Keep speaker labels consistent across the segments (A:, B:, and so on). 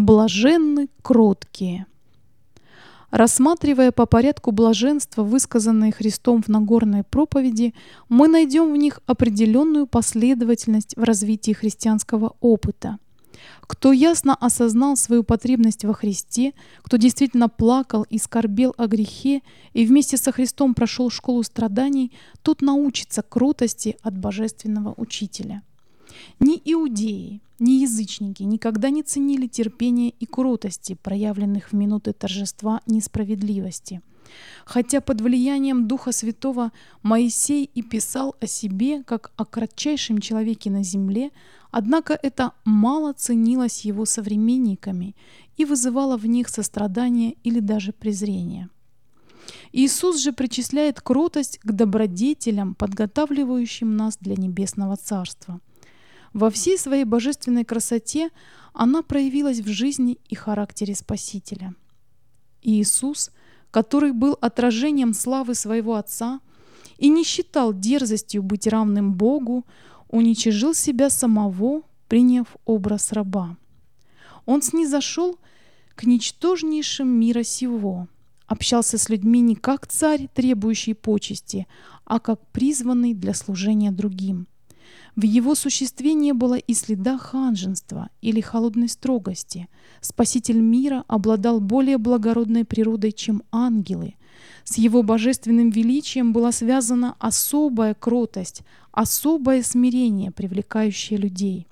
A: Блаженны кроткие. Рассматривая по порядку блаженства, высказанные Христом в Нагорной проповеди, мы найдем в них определенную последовательность в развитии христианского опыта. Кто ясно осознал свою потребность во Христе, кто действительно плакал и скорбел о грехе и вместе со Христом прошел школу страданий, тот научится кротости от Божественного Учителя. Ни иудеи, ни язычники никогда не ценили терпения и кротости, проявленных в минуты торжества несправедливости. Хотя под влиянием Духа Святого Моисей и писал о себе как о кратчайшем человеке на земле, однако это мало ценилось его современниками и вызывало в них сострадание или даже презрение. Иисус же причисляет кротость к добродетелям, подготавливающим нас для небесного Царства – во всей своей божественной красоте она проявилась в жизни и характере Спасителя. Иисус, который был отражением славы своего Отца и не считал дерзостью быть равным Богу, уничижил себя самого, приняв образ раба. Он снизошел к ничтожнейшим мира сего, общался с людьми не как царь, требующий почести, а как призванный для служения другим – в его существе не было и следа ханженства или холодной строгости. Спаситель мира обладал более благородной природой, чем ангелы. С его божественным величием была связана особая кротость, особое смирение, привлекающее людей.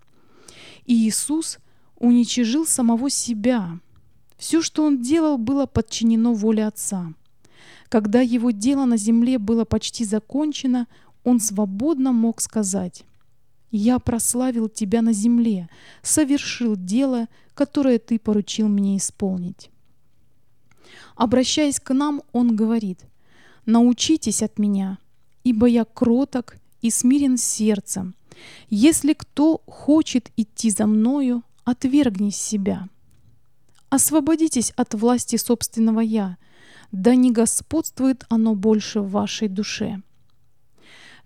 A: И Иисус уничижил самого себя. Все, что он делал, было подчинено воле Отца. Когда его дело на земле было почти закончено, он свободно мог сказать я прославил Тебя на земле, совершил дело, которое Ты поручил мне исполнить. Обращаясь к нам, Он говорит, «Научитесь от меня, ибо я кроток и смирен сердцем. Если кто хочет идти за мною, отвергни себя. Освободитесь от власти собственного «я», да не господствует оно больше в вашей душе»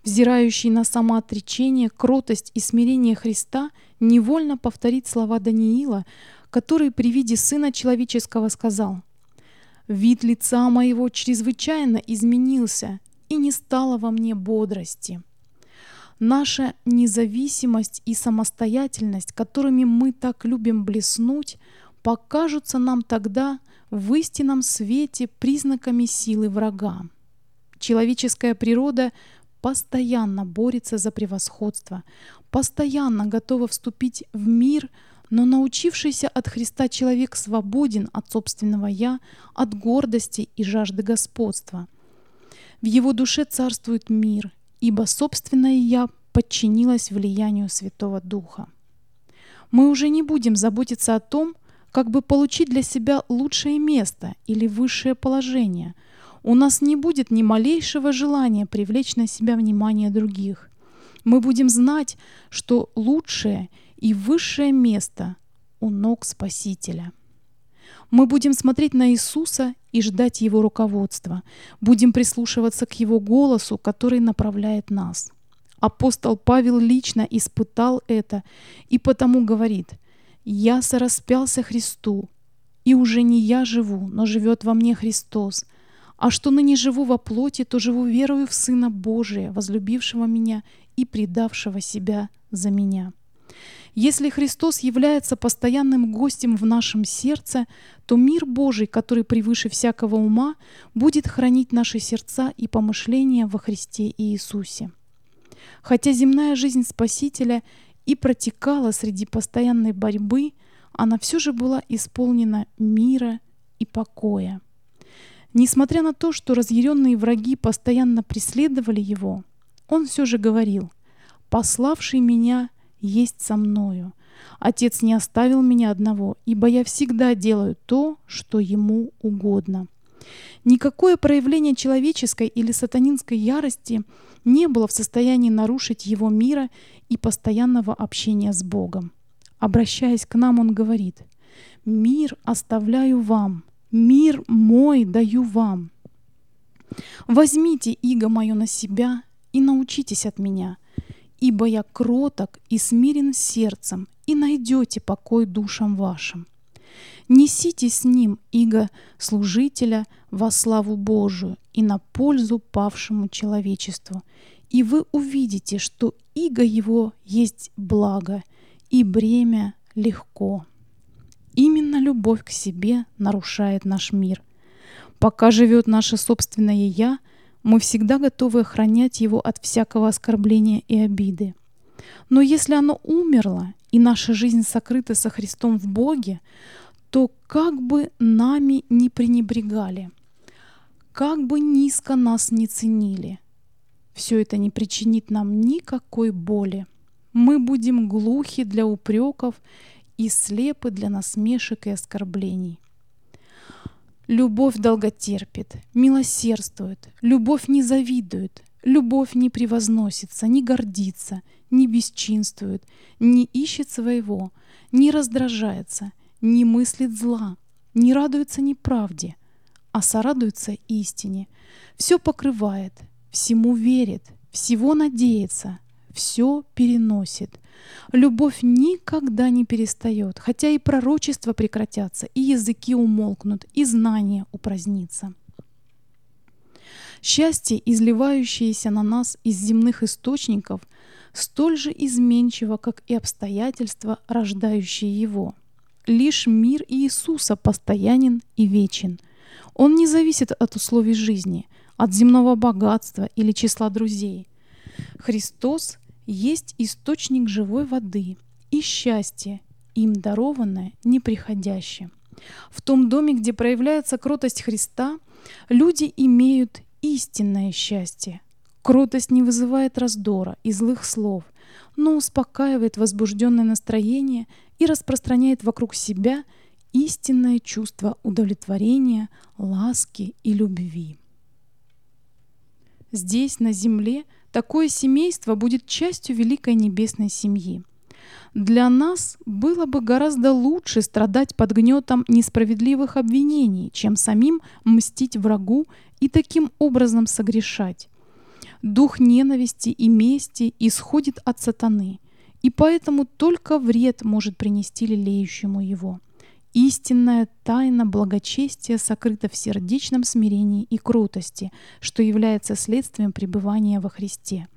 A: взирающий на самоотречение, кротость и смирение Христа, невольно повторит слова Даниила, который при виде Сына Человеческого сказал «Вид лица моего чрезвычайно изменился, и не стало во мне бодрости». Наша независимость и самостоятельность, которыми мы так любим блеснуть, покажутся нам тогда в истинном свете признаками силы врага. Человеческая природа постоянно борется за превосходство, постоянно готова вступить в мир, но научившийся от Христа человек свободен от собственного «я», от гордости и жажды господства. В его душе царствует мир, ибо собственное «я» подчинилось влиянию Святого Духа. Мы уже не будем заботиться о том, как бы получить для себя лучшее место или высшее положение – у нас не будет ни малейшего желания привлечь на себя внимание других. Мы будем знать, что лучшее и высшее место у ног Спасителя. Мы будем смотреть на Иисуса и ждать Его руководства. Будем прислушиваться к Его голосу, который направляет нас. Апостол Павел лично испытал это и потому говорит, «Я сораспялся Христу, и уже не я живу, но живет во мне Христос. А что ныне живу во плоти, то живу верою в Сына Божия, возлюбившего меня и предавшего себя за меня. Если Христос является постоянным гостем в нашем сердце, то мир Божий, который превыше всякого ума, будет хранить наши сердца и помышления во Христе Иисусе. Хотя земная жизнь Спасителя и протекала среди постоянной борьбы, она все же была исполнена мира и покоя. Несмотря на то, что разъяренные враги постоянно преследовали его, он все же говорил, «Пославший меня есть со мною. Отец не оставил меня одного, ибо я всегда делаю то, что ему угодно». Никакое проявление человеческой или сатанинской ярости не было в состоянии нарушить его мира и постоянного общения с Богом. Обращаясь к нам, он говорит, «Мир оставляю вам, Мир мой даю вам. Возьмите иго мое на себя и научитесь от меня, ибо я кроток и смирен сердцем, и найдете покой душам вашим. Несите с ним иго служителя во славу Божию и на пользу павшему человечеству. И вы увидите, что иго его есть благо, и бремя легко. Именно любовь к себе нарушает наш мир. Пока живет наше собственное «я», мы всегда готовы охранять его от всякого оскорбления и обиды. Но если оно умерло, и наша жизнь сокрыта со Христом в Боге, то как бы нами не пренебрегали, как бы низко нас не ценили, все это не причинит нам никакой боли. Мы будем глухи для упреков и слепы для насмешек и оскорблений. Любовь долготерпит, милосердствует, любовь не завидует, любовь не превозносится, не гордится, не бесчинствует, не ищет своего, не раздражается, не мыслит зла, не радуется неправде, а сорадуется истине, все покрывает, всему верит, всего надеется, все переносит. Любовь никогда не перестает, хотя и пророчества прекратятся, и языки умолкнут, и знания упразднится. Счастье, изливающееся на нас из земных источников, столь же изменчиво, как и обстоятельства, рождающие его. Лишь мир Иисуса постоянен и вечен. Он не зависит от условий жизни, от земного богатства или числа друзей. Христос есть источник живой воды и счастье, им дарованное неприходящее. В том доме, где проявляется кротость Христа, люди имеют истинное счастье. Кротость не вызывает раздора и злых слов, но успокаивает возбужденное настроение и распространяет вокруг себя истинное чувство удовлетворения, ласки и любви. Здесь, на земле, такое семейство будет частью великой небесной семьи. Для нас было бы гораздо лучше страдать под гнетом несправедливых обвинений, чем самим мстить врагу и таким образом согрешать. Дух ненависти и мести исходит от сатаны, и поэтому только вред может принести лелеющему его. Истинная тайна благочестия сокрыта в сердечном смирении и крутости, что является следствием пребывания во Христе.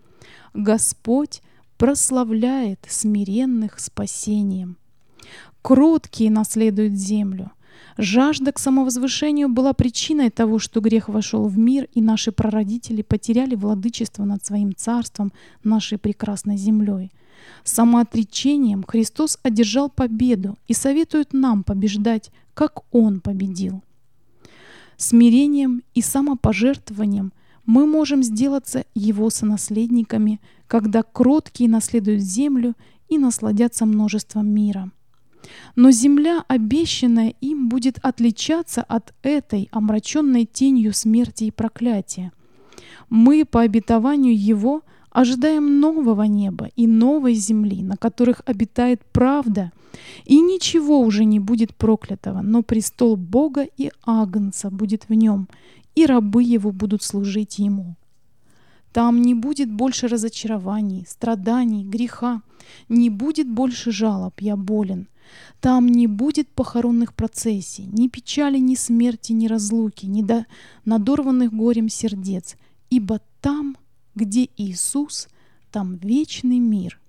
A: Господь прославляет смиренных спасением. Кроткие наследуют землю. Жажда к самовозвышению была причиной того, что грех вошел в мир, и наши прародители потеряли владычество над своим царством, нашей прекрасной землей – Самоотречением Христос одержал победу и советует нам побеждать, как Он победил. Смирением и самопожертвованием мы можем сделаться Его сонаследниками, когда кроткие наследуют землю и насладятся множеством мира. Но земля, обещанная им, будет отличаться от этой, омраченной тенью смерти и проклятия. Мы по обетованию Его – ожидаем нового неба и новой земли, на которых обитает правда, и ничего уже не будет проклятого, но престол Бога и Агнца будет в нем, и рабы его будут служить ему. Там не будет больше разочарований, страданий, греха, не будет больше жалоб «я болен». Там не будет похоронных процессий, ни печали, ни смерти, ни разлуки, ни до надорванных горем сердец, ибо там – где Иисус, там вечный мир.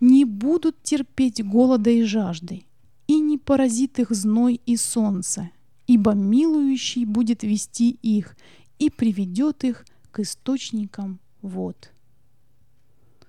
A: Не будут терпеть голода и жажды, и не поразит их зной и солнце, ибо милующий будет вести их и приведет их к источникам вод.